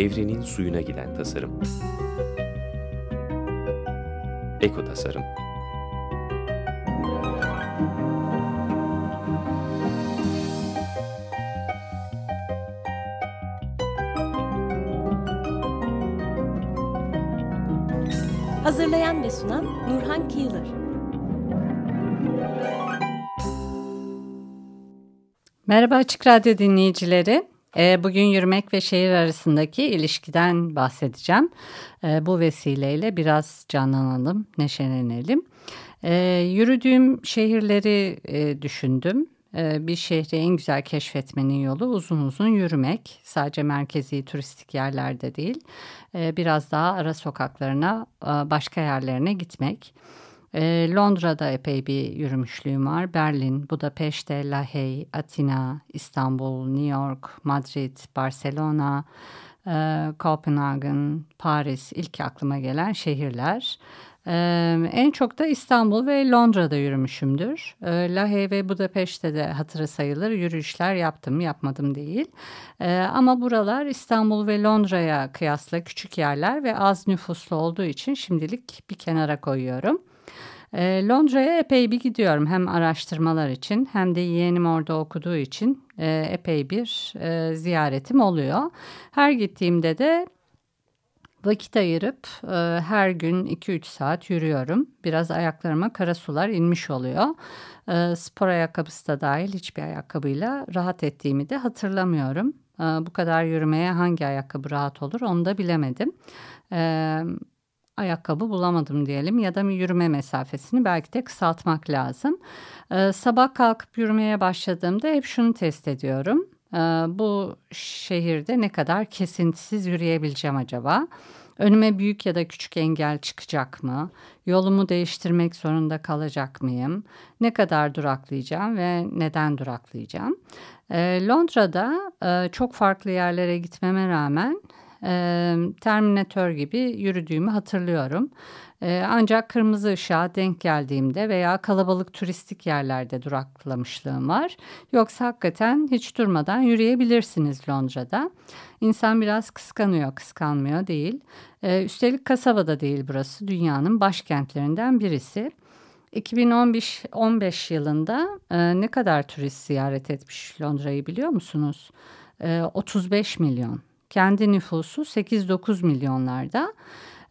Evrenin suyuna giden tasarım. Eko Tasarım Hazırlayan ve sunan Nurhan Kıyılır. Merhaba Açık Radyo dinleyicileri. Ee, bugün yürümek ve şehir arasındaki ilişkiden bahsedeceğim. Ee, bu vesileyle biraz canlanalım, neşelenelim. Ee, yürüdüğüm şehirleri e, düşündüm. Bir şehri en güzel keşfetmenin yolu uzun uzun yürümek. Sadece merkezi turistik yerlerde değil. Biraz daha ara sokaklarına, başka yerlerine gitmek. Londra'da epey bir yürümüşlüğüm var. Berlin, Budapeşte, Lahey, Atina, İstanbul, New York, Madrid, Barcelona, Kopenhagen, Paris ilk aklıma gelen şehirler. Ee, en çok da İstanbul ve Londra'da yürümüşümdür. Ee, Lahey ve Budapeşte de hatırı sayılır yürüyüşler yaptım, yapmadım değil. Ee, ama buralar İstanbul ve Londra'ya kıyasla küçük yerler ve az nüfuslu olduğu için şimdilik bir kenara koyuyorum. E, Londra'ya epey bir gidiyorum hem araştırmalar için hem de yeğenim orada okuduğu için e, epey bir e, ziyaretim oluyor. Her gittiğimde de vakit ayırıp e, her gün 2-3 saat yürüyorum. Biraz ayaklarıma kara sular inmiş oluyor. Spor ayakkabısı da dahil hiçbir ayakkabıyla rahat ettiğimi de hatırlamıyorum. Bu kadar yürümeye hangi ayakkabı rahat olur onu da bilemedim. E, ayakkabı bulamadım diyelim ya da yürüme mesafesini belki de kısaltmak lazım. Ee, sabah kalkıp yürümeye başladığımda hep şunu test ediyorum. Ee, bu şehirde ne kadar kesintisiz yürüyebileceğim acaba? Önüme büyük ya da küçük engel çıkacak mı? Yolumu değiştirmek zorunda kalacak mıyım? Ne kadar duraklayacağım ve neden duraklayacağım? Ee, Londra'da e, çok farklı yerlere gitmeme rağmen e, Terminator gibi yürüdüğümü hatırlıyorum. E, ancak kırmızı ışığa denk geldiğimde veya kalabalık turistik yerlerde duraklamışlığım var. Yoksa hakikaten hiç durmadan yürüyebilirsiniz Londra'da. İnsan biraz kıskanıyor, kıskanmıyor değil. E, üstelik kasabada değil burası, dünyanın başkentlerinden birisi. 2015 yılında e, ne kadar turist ziyaret etmiş Londra'yı biliyor musunuz? E, 35 milyon. Kendi nüfusu 8-9 milyonlarda.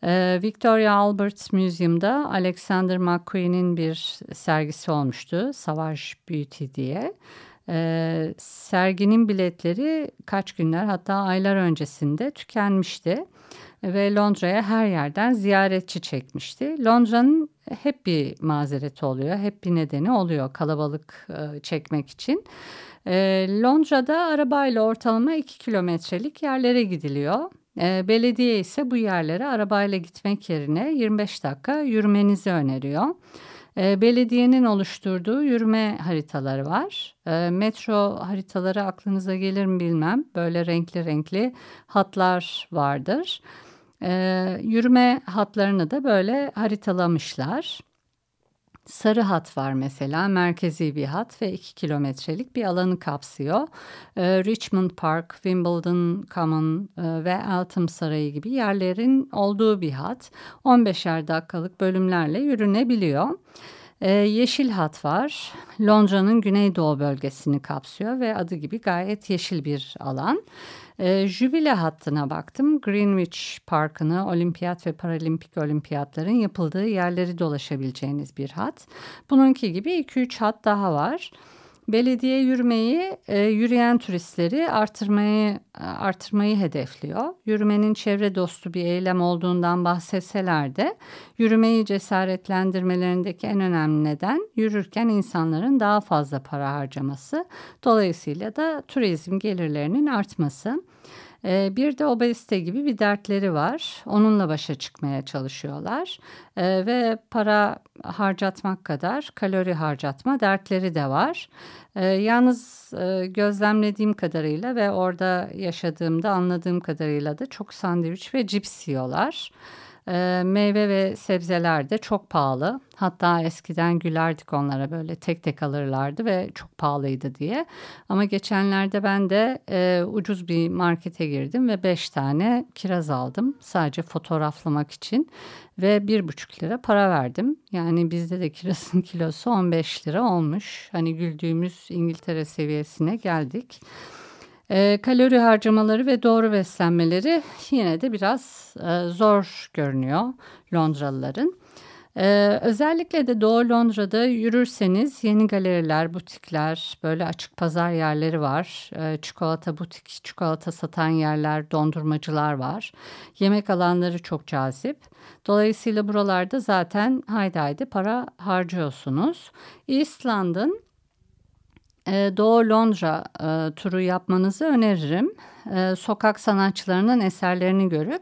Ee, Victoria Albert Museum'da Alexander McQueen'in bir sergisi olmuştu. Savage Beauty diye. Ee, serginin biletleri kaç günler hatta aylar öncesinde tükenmişti ve Londra'ya her yerden ziyaretçi çekmişti. Londra'nın hep bir mazereti oluyor, hep bir nedeni oluyor kalabalık e, çekmek için. E, Londra'da arabayla ortalama 2 kilometrelik yerlere gidiliyor. E, belediye ise bu yerlere arabayla gitmek yerine 25 dakika yürümenizi öneriyor. E, belediyenin oluşturduğu yürüme haritaları var. Metro haritaları aklınıza gelir mi bilmem. Böyle renkli renkli hatlar vardır. E, yürüme hatlarını da böyle haritalamışlar. Sarı hat var mesela merkezi bir hat ve 2 kilometrelik bir alanı kapsıyor. Ee, Richmond Park, Wimbledon Common e, ve Eltham Sarayı gibi yerlerin olduğu bir hat. 15'er dakikalık bölümlerle yürünebiliyor. Ee, yeşil hat var. Londra'nın güneydoğu bölgesini kapsıyor ve adı gibi gayet yeşil bir alan. E, jübile hattına baktım. Greenwich Parkı'nı olimpiyat ve paralimpik olimpiyatların yapıldığı yerleri dolaşabileceğiniz bir hat. Bununki gibi 2-3 hat daha var. Belediye yürümeyi, e, yürüyen turistleri artırmayı e, artırmayı hedefliyor. Yürümenin çevre dostu bir eylem olduğundan bahsetseler de yürümeyi cesaretlendirmelerindeki en önemli neden yürürken insanların daha fazla para harcaması. Dolayısıyla da turizm gelirlerinin artması. Ee, bir de obezite gibi bir dertleri var. Onunla başa çıkmaya çalışıyorlar. Ee, ve para harcatmak kadar kalori harcatma dertleri de var. Ee, yalnız e, gözlemlediğim kadarıyla ve orada yaşadığımda anladığım kadarıyla da çok sandviç ve cips yiyorlar. E, meyve ve sebzeler de çok pahalı. Hatta eskiden gülerdik onlara böyle tek tek alırlardı ve çok pahalıydı diye. Ama geçenlerde ben de e, ucuz bir markete girdim ve beş tane kiraz aldım. Sadece fotoğraflamak için ve bir buçuk lira para verdim. Yani bizde de kirazın kilosu 15 lira olmuş. Hani güldüğümüz İngiltere seviyesine geldik. E, kalori harcamaları ve doğru beslenmeleri yine de biraz e, zor görünüyor Londralıların. Ee, özellikle de Doğu Londra'da yürürseniz yeni galeriler, butikler, böyle açık pazar yerleri var. Ee, çikolata butik, çikolata satan yerler, dondurmacılar var. Yemek alanları çok cazip. Dolayısıyla buralarda zaten haydi haydi para harcıyorsunuz. East Doğu Londra e, turu yapmanızı öneririm. E, sokak sanatçılarının eserlerini görüp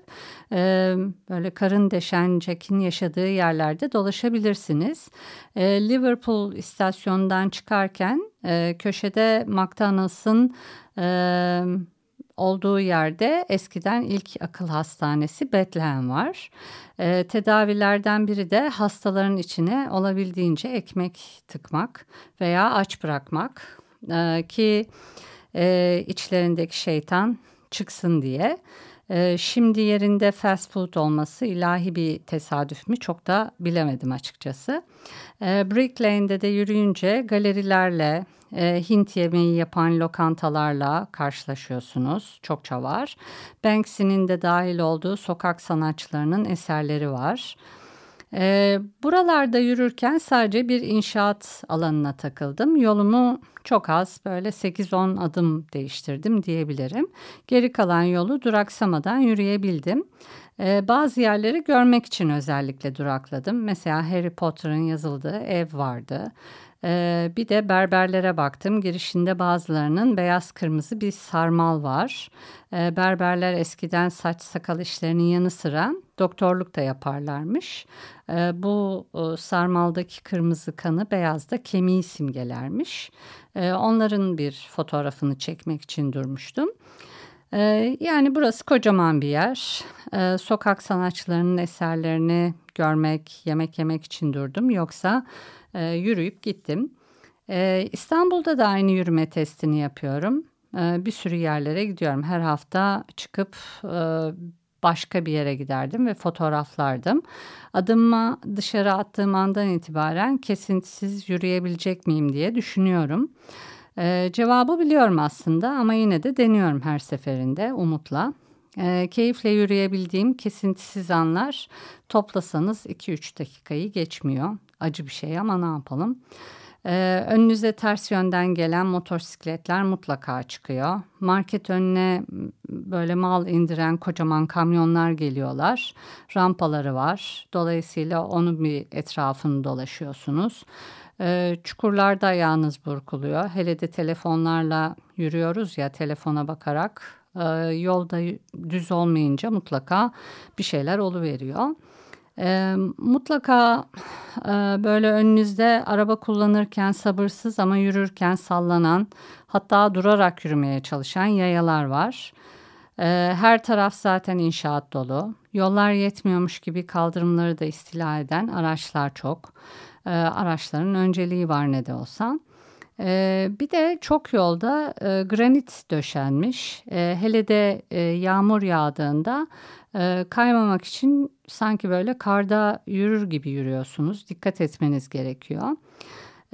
e, böyle karın deşen Jack'in yaşadığı yerlerde dolaşabilirsiniz. E, Liverpool istasyonundan çıkarken e, köşede McDonald's'ın e, olduğu yerde eskiden ilk akıl hastanesi Bethlehem var. E, tedavilerden biri de hastaların içine olabildiğince ekmek tıkmak veya aç bırakmak e, ki e, içlerindeki şeytan çıksın diye. E, şimdi yerinde fast food olması ilahi bir tesadüf mü çok da bilemedim açıkçası. E, Brick Lane'de de yürüyünce galerilerle, e, Hint yemeği yapan lokantalarla karşılaşıyorsunuz. Çokça var. Banksy'nin de dahil olduğu sokak sanatçılarının eserleri var. E, buralarda yürürken sadece bir inşaat alanına takıldım. Yolumu çok az böyle 8-10 adım değiştirdim diyebilirim. Geri kalan yolu duraksamadan yürüyebildim. Ee, bazı yerleri görmek için özellikle durakladım. Mesela Harry Potter'ın yazıldığı ev vardı. Ee, bir de berberlere baktım. Girişinde bazılarının beyaz kırmızı bir sarmal var. Ee, berberler eskiden saç sakal işlerinin yanı sıra doktorluk da yaparlarmış. Ee, bu e, sarmaldaki kırmızı kanı beyazda kemiği simgelermiş. Ee, onların bir fotoğrafını çekmek için durmuştum. Ee, yani burası kocaman bir yer. Ee, sokak sanatçılarının eserlerini görmek, yemek yemek için durdum. Yoksa e, yürüyüp gittim. E, İstanbul'da da aynı yürüme testini yapıyorum. Bir sürü yerlere gidiyorum. Her hafta çıkıp e, başka bir yere giderdim ve fotoğraflardım. Adımımı dışarı attığım andan itibaren kesintisiz yürüyebilecek miyim diye düşünüyorum. Ee, cevabı biliyorum aslında ama yine de deniyorum her seferinde umutla. Ee, keyifle yürüyebildiğim kesintisiz anlar toplasanız 2-3 dakikayı geçmiyor acı bir şey ama ne yapalım. Ee, önünüze ters yönden gelen motosikletler mutlaka çıkıyor. Market önüne böyle mal indiren kocaman kamyonlar geliyorlar. Rampaları var. Dolayısıyla onun bir etrafını dolaşıyorsunuz. Ee, çukurlarda ayağınız burkuluyor. Hele de telefonlarla yürüyoruz ya telefona bakarak. Ee, yolda düz olmayınca mutlaka bir şeyler oluveriyor. E, mutlaka e, böyle önünüzde araba kullanırken sabırsız ama yürürken sallanan hatta durarak yürümeye çalışan yayalar var. Her taraf zaten inşaat dolu. Yollar yetmiyormuş gibi kaldırımları da istila eden araçlar çok. E, araçların önceliği var ne de olsa. Ee, bir de çok yolda e, granit döşenmiş. E, hele de e, yağmur yağdığında e, kaymamak için sanki böyle karda yürür gibi yürüyorsunuz. Dikkat etmeniz gerekiyor.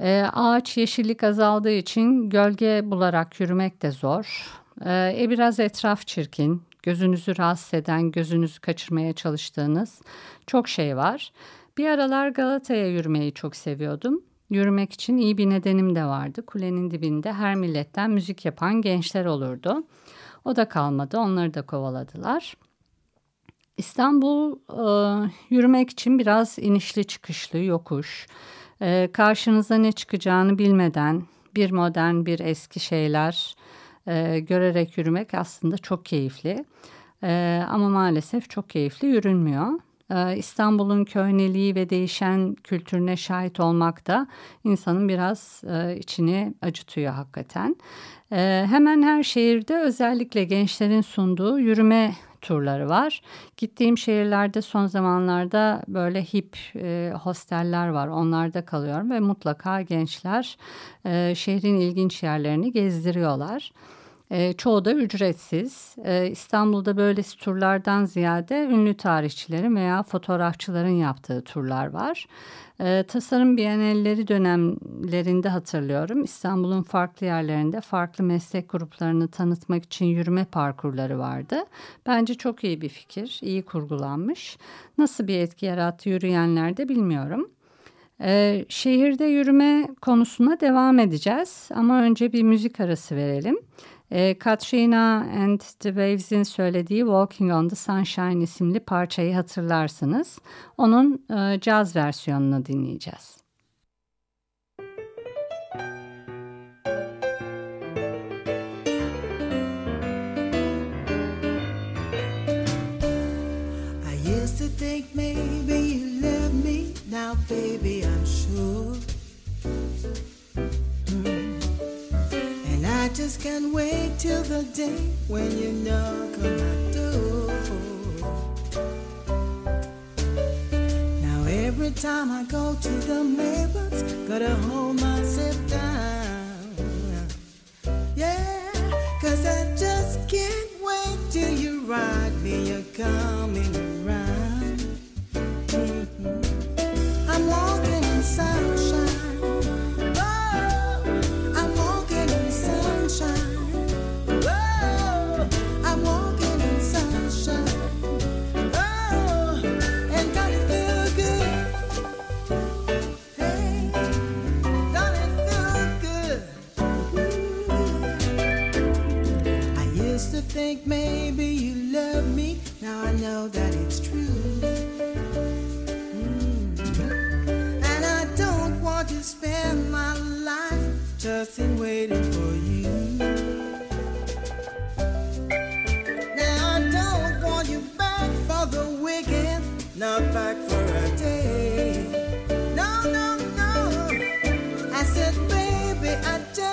E, ağaç yeşillik azaldığı için gölge bularak yürümek de zor. E, e, biraz etraf çirkin, gözünüzü rahatsız eden, gözünüzü kaçırmaya çalıştığınız çok şey var. Bir aralar Galata'ya yürümeyi çok seviyordum. Yürümek için iyi bir nedenim de vardı. Kulenin dibinde her milletten müzik yapan gençler olurdu. O da kalmadı, onları da kovaladılar. İstanbul e, yürümek için biraz inişli çıkışlı yokuş. E, karşınıza ne çıkacağını bilmeden bir modern bir eski şeyler e, görerek yürümek aslında çok keyifli. E, ama maalesef çok keyifli yürünmüyor. E, İstanbul'un köhneliği ve değişen kültürüne şahit olmak da insanın biraz e, içini acıtıyor hakikaten. E, hemen her şehirde özellikle gençlerin sunduğu yürüme turları var. Gittiğim şehirlerde son zamanlarda böyle hip e, hosteller var. Onlarda kalıyorum ve mutlaka gençler e, şehrin ilginç yerlerini gezdiriyorlar. E, çoğu da ücretsiz. E, İstanbul'da böylesi turlardan ziyade ünlü tarihçilerin veya fotoğrafçıların yaptığı turlar var. E, tasarım bienalleri dönemlerinde hatırlıyorum. İstanbul'un farklı yerlerinde farklı meslek gruplarını tanıtmak için yürüme parkurları vardı. Bence çok iyi bir fikir, iyi kurgulanmış. Nasıl bir etki yarattı yürüyenler de bilmiyorum. Ee, şehirde yürüme konusuna devam edeceğiz ama önce bir müzik arası verelim. E, Katrina and the Waves'in söylediği Walking on the Sunshine isimli parçayı hatırlarsınız. Onun e, caz versiyonunu dinleyeceğiz. I used to think maybe you love me now baby I'm sure can't wait till the day when you knock on my door. Now every time I go to the mailbox, gotta hold myself down. Yeah, cause I just can't wait till you write me you're coming I just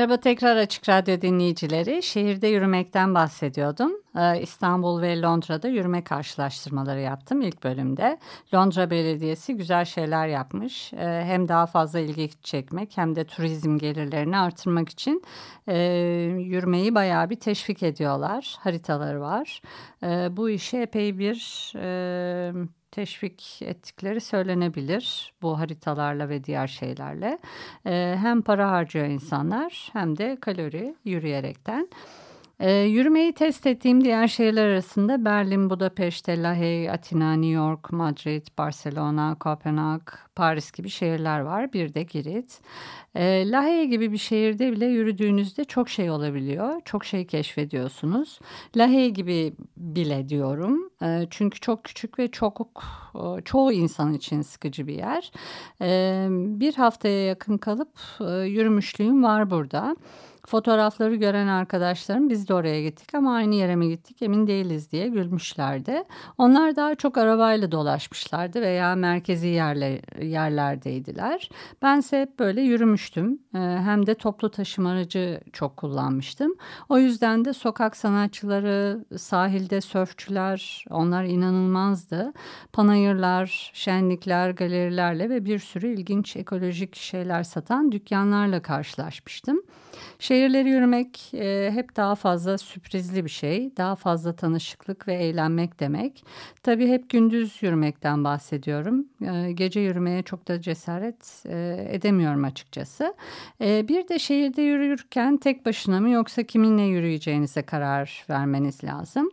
Merhaba tekrar Açık Radyo dinleyicileri. Şehirde yürümekten bahsediyordum. Ee, İstanbul ve Londra'da yürüme karşılaştırmaları yaptım ilk bölümde. Londra Belediyesi güzel şeyler yapmış. Ee, hem daha fazla ilgi çekmek hem de turizm gelirlerini artırmak için e, yürümeyi bayağı bir teşvik ediyorlar. Haritaları var. Ee, bu işe epey bir... Teşvik ettikleri söylenebilir bu haritalarla ve diğer şeylerle. Hem para harcıyor insanlar hem de kalori yürüyerekten. E, yürümeyi test ettiğim diğer şehirler arasında Berlin, Budapeşte, Lahey, Atina, New York, Madrid, Barcelona, Kopenhag, Paris gibi şehirler var. Bir de Girit. E, Lahey gibi bir şehirde bile yürüdüğünüzde çok şey olabiliyor. Çok şey keşfediyorsunuz. Lahey gibi bile diyorum. E, çünkü çok küçük ve çok çoğu insan için sıkıcı bir yer. E, bir haftaya yakın kalıp e, yürümüşlüğüm var burada. Fotoğrafları gören arkadaşlarım biz de oraya gittik ama aynı yere mi gittik emin değiliz diye gülmüşlerdi. Onlar daha çok arabayla dolaşmışlardı veya merkezi yerler, yerlerdeydiler. Bense hep böyle yürümüştüm. Ee, hem de toplu taşıma aracı çok kullanmıştım. O yüzden de sokak sanatçıları, sahilde sörfçüler onlar inanılmazdı. Panayırlar, şenlikler, galerilerle ve bir sürü ilginç ekolojik şeyler satan dükkanlarla karşılaşmıştım. Şehirleri yürümek e, hep daha fazla sürprizli bir şey. Daha fazla tanışıklık ve eğlenmek demek. Tabii hep gündüz yürümekten bahsediyorum. E, gece yürümeye çok da cesaret e, edemiyorum açıkçası. E, bir de şehirde yürürken tek başına mı yoksa kiminle yürüyeceğinize karar vermeniz lazım.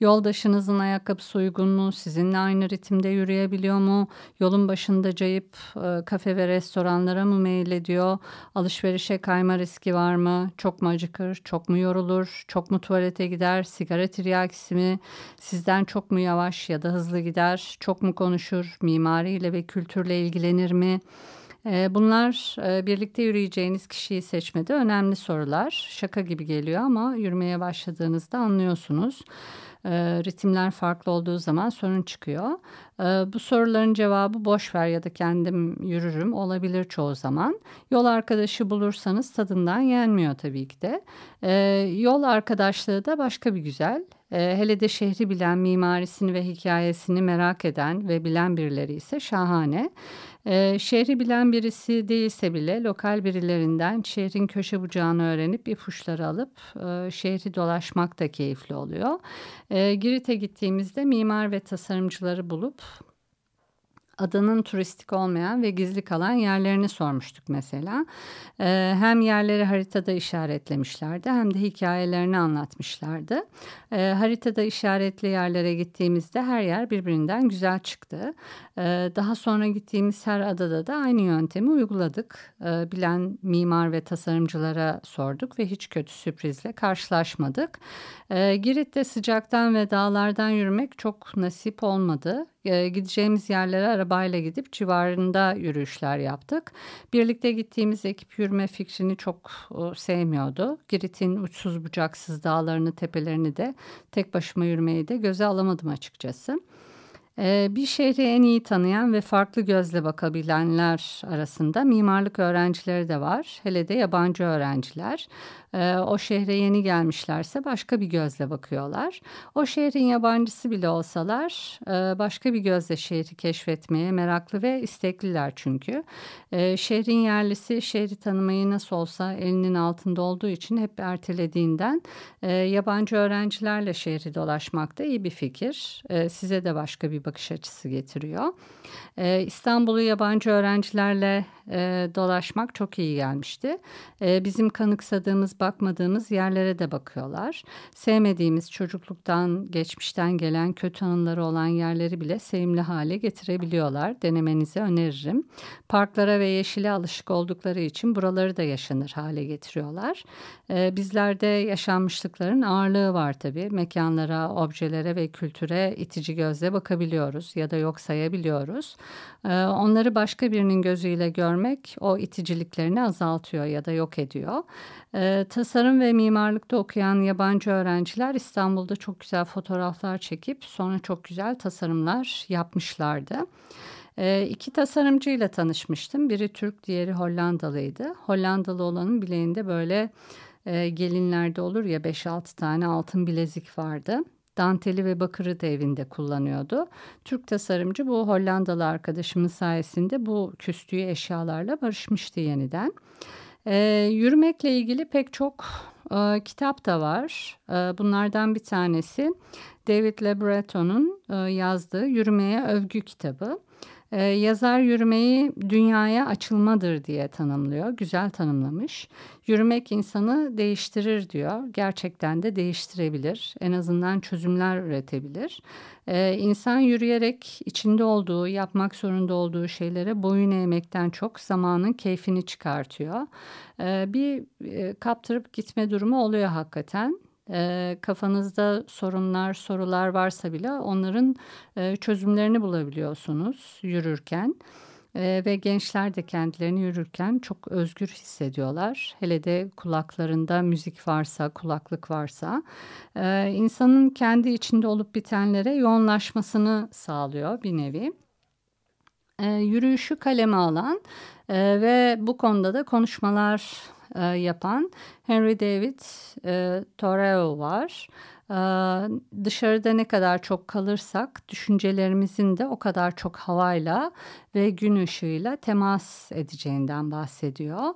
Yoldaşınızın ayakkabısı uygun mu? Sizinle aynı ritimde yürüyebiliyor mu? Yolun başında cayıp e, kafe ve restoranlara mı meyil ediyor? Alışverişe kayma riski var mı? Çok mu acıkır? Çok mu yorulur? Çok mu tuvalete gider? Sigara tiryakisi mi? Sizden çok mu yavaş ya da hızlı gider? Çok mu konuşur? Mimariyle ve kültürle ilgilenir mi? E, bunlar e, birlikte yürüyeceğiniz kişiyi seçmede önemli sorular. Şaka gibi geliyor ama yürümeye başladığınızda anlıyorsunuz e, ritimler farklı olduğu zaman sorun çıkıyor. E, bu soruların cevabı boş ver ya da kendim yürürüm olabilir çoğu zaman. Yol arkadaşı bulursanız tadından yenmiyor tabii ki de. Yol arkadaşlığı da başka bir güzel. Hele de şehri bilen, mimarisini ve hikayesini merak eden ve bilen birileri ise şahane. E, şehri bilen birisi değilse bile lokal birilerinden şehrin köşe bucağını öğrenip ipuçları alıp e, şehri dolaşmak da keyifli oluyor. E, Girit'e gittiğimizde mimar ve tasarımcıları bulup adanın turistik olmayan ve gizli kalan yerlerini sormuştuk mesela. Ee, hem yerleri haritada işaretlemişlerdi hem de hikayelerini anlatmışlardı. Ee, haritada işaretli yerlere gittiğimizde her yer birbirinden güzel çıktı. Ee, daha sonra gittiğimiz her adada da aynı yöntemi uyguladık. Ee, bilen mimar ve tasarımcılara sorduk ve hiç kötü sürprizle karşılaşmadık. Ee, Girit'te sıcaktan ve dağlardan yürümek çok nasip olmadı. Ee, gideceğimiz yerlere arabayla gidip civarında yürüyüşler yaptık. Birlikte gittiğimiz ekip yürüme fikrini çok sevmiyordu. Girit'in uçsuz bucaksız dağlarını, tepelerini de tek başıma yürümeyi de göze alamadım açıkçası. Ee, bir şehri en iyi tanıyan ve farklı gözle bakabilenler arasında mimarlık öğrencileri de var. Hele de yabancı öğrenciler. Ee, o şehre yeni gelmişlerse başka bir gözle bakıyorlar. O şehrin yabancısı bile olsalar e, başka bir gözle şehri keşfetmeye meraklı ve istekliler çünkü. Ee, şehrin yerlisi şehri tanımayı nasıl olsa elinin altında olduğu için hep ertelediğinden e, yabancı öğrencilerle şehri dolaşmak da iyi bir fikir. Size de başka bir bakış açısı getiriyor. İstanbul'u yabancı öğrencilerle e, dolaşmak çok iyi gelmişti. E, bizim kanıksadığımız, bakmadığımız yerlere de bakıyorlar. Sevmediğimiz çocukluktan, geçmişten gelen kötü anıları olan yerleri bile sevimli hale getirebiliyorlar. Denemenizi öneririm. Parklara ve yeşile alışık oldukları için buraları da yaşanır hale getiriyorlar. E, bizlerde yaşanmışlıkların ağırlığı var tabii. Mekanlara, objelere ve kültüre itici gözle bakabiliyoruz ya da yok sayabiliyoruz. E, onları başka birinin gözüyle görmek görmek o iticiliklerini azaltıyor ya da yok ediyor. E, tasarım ve mimarlıkta okuyan yabancı öğrenciler İstanbul'da çok güzel fotoğraflar çekip sonra çok güzel tasarımlar yapmışlardı. E, iki tasarımcıyla tanışmıştım. Biri Türk, diğeri Hollandalıydı. Hollandalı olanın bileğinde böyle e, gelinlerde olur ya 5-6 tane altın bilezik vardı danteli ve bakırı da evinde kullanıyordu. Türk tasarımcı bu Hollandalı arkadaşımın sayesinde bu küstüğü eşyalarla barışmıştı yeniden. E, yürümekle ilgili pek çok e, kitap da var. E, bunlardan bir tanesi David Le Breton'un e, yazdığı Yürümeye Övgü kitabı. E, yazar yürümeyi dünyaya açılmadır diye tanımlıyor. Güzel tanımlamış. Yürümek insanı değiştirir diyor. Gerçekten de değiştirebilir. En azından çözümler üretebilir. E, insan yürüyerek içinde olduğu, yapmak zorunda olduğu şeylere boyun eğmekten çok zamanın keyfini çıkartıyor. E, bir e, kaptırıp gitme durumu oluyor hakikaten e, kafanızda sorunlar, sorular varsa bile onların e, çözümlerini bulabiliyorsunuz yürürken. E, ve gençler de kendilerini yürürken çok özgür hissediyorlar. Hele de kulaklarında müzik varsa, kulaklık varsa. E, insanın kendi içinde olup bitenlere yoğunlaşmasını sağlıyor bir nevi. E, yürüyüşü kaleme alan e, ve bu konuda da konuşmalar e, yapan Henry David e, Thoreau var. E, dışarıda ne kadar çok kalırsak düşüncelerimizin de o kadar çok havayla ve gün ışığıyla temas edeceğinden bahsediyor.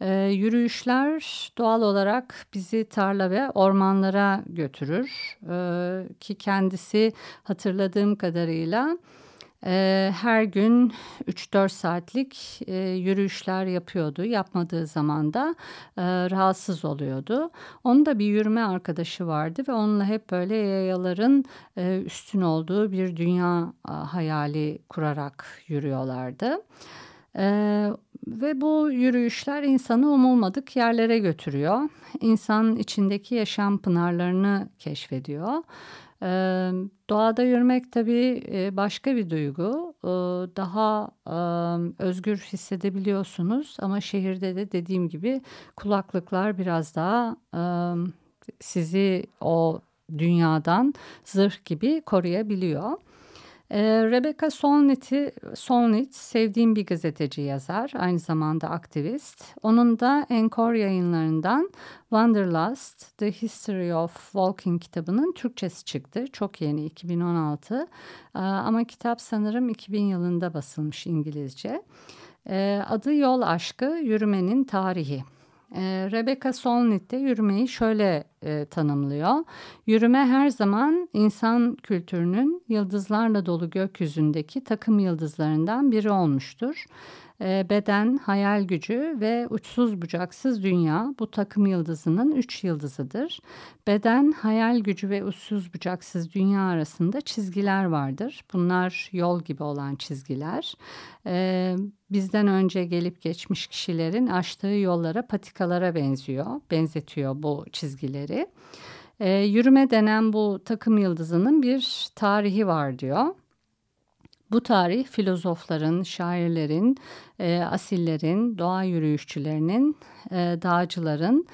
E, yürüyüşler doğal olarak bizi tarla ve ormanlara götürür e, ki kendisi hatırladığım kadarıyla e, her gün 3-4 saatlik e, yürüyüşler yapıyordu. Yapmadığı zaman da e, rahatsız oluyordu. Onun da bir yürüme arkadaşı vardı ve onunla hep böyle yayaların e, üstün olduğu bir dünya e, hayali kurarak yürüyorlardı. Ee, ve bu yürüyüşler insanı umulmadık yerlere götürüyor. İnsanın içindeki yaşam pınarlarını keşfediyor. Ee, doğada yürümek tabii başka bir duygu. Daha özgür hissedebiliyorsunuz ama şehirde de dediğim gibi kulaklıklar biraz daha sizi o dünyadan zırh gibi koruyabiliyor. E, Rebecca Solnit'i Solnit sevdiğim bir gazeteci yazar, aynı zamanda aktivist. Onun da Encore yayınlarından Wanderlust, The History of Walking kitabının Türkçesi çıktı. Çok yeni, 2016. E, ama kitap sanırım 2000 yılında basılmış İngilizce. E, adı Yol Aşkı, Yürümenin Tarihi. E, Rebecca Solnit de yürümeyi şöyle e, tanımlıyor. Yürüme her zaman insan kültürünün yıldızlarla dolu gökyüzündeki takım yıldızlarından biri olmuştur. E, beden, hayal gücü ve uçsuz bucaksız dünya bu takım yıldızının üç yıldızıdır. Beden, hayal gücü ve uçsuz bucaksız dünya arasında çizgiler vardır. Bunlar yol gibi olan çizgiler. E, bizden önce gelip geçmiş kişilerin açtığı yollara, patikalara benziyor, benzetiyor bu çizgileri. E, yürüme denen bu takım yıldızının bir tarihi var diyor. Bu tarih filozofların, şairlerin, e, asillerin, doğa yürüyüşçülerinin, e, dağcıların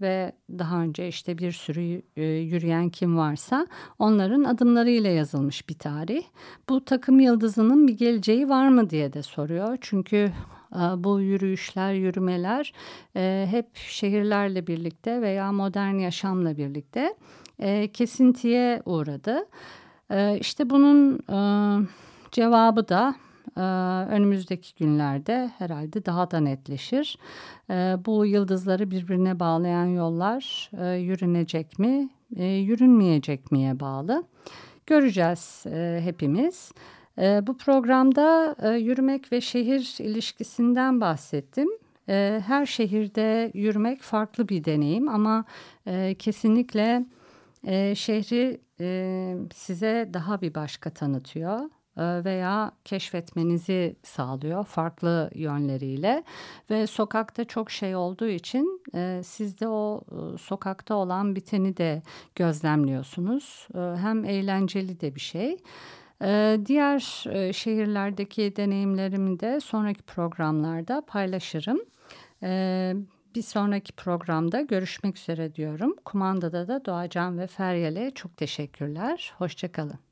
ve daha önce işte bir sürü e, yürüyen kim varsa onların adımlarıyla yazılmış bir tarih. Bu takım yıldızının bir geleceği var mı diye de soruyor. Çünkü e, bu yürüyüşler, yürümeler e, hep şehirlerle birlikte veya modern yaşamla birlikte kesintiye uğradı. İşte bunun cevabı da önümüzdeki günlerde herhalde daha da netleşir. E, bu yıldızları birbirine bağlayan yollar yürünecek mi, yürünmeyecek miye bağlı. Göreceğiz hepimiz. Bu programda yürümek ve şehir ilişkisinden bahsettim. Her şehirde yürümek farklı bir deneyim ama kesinlikle şehri e, size daha bir başka tanıtıyor e, veya keşfetmenizi sağlıyor farklı yönleriyle ve sokakta çok şey olduğu için e, siz de o e, sokakta olan biteni de gözlemliyorsunuz e, hem eğlenceli de bir şey. E, diğer e, şehirlerdeki deneyimlerimi de sonraki programlarda paylaşırım. E, bir sonraki programda görüşmek üzere diyorum. Kumandada da Doğacan ve Feryal'e çok teşekkürler. Hoşçakalın.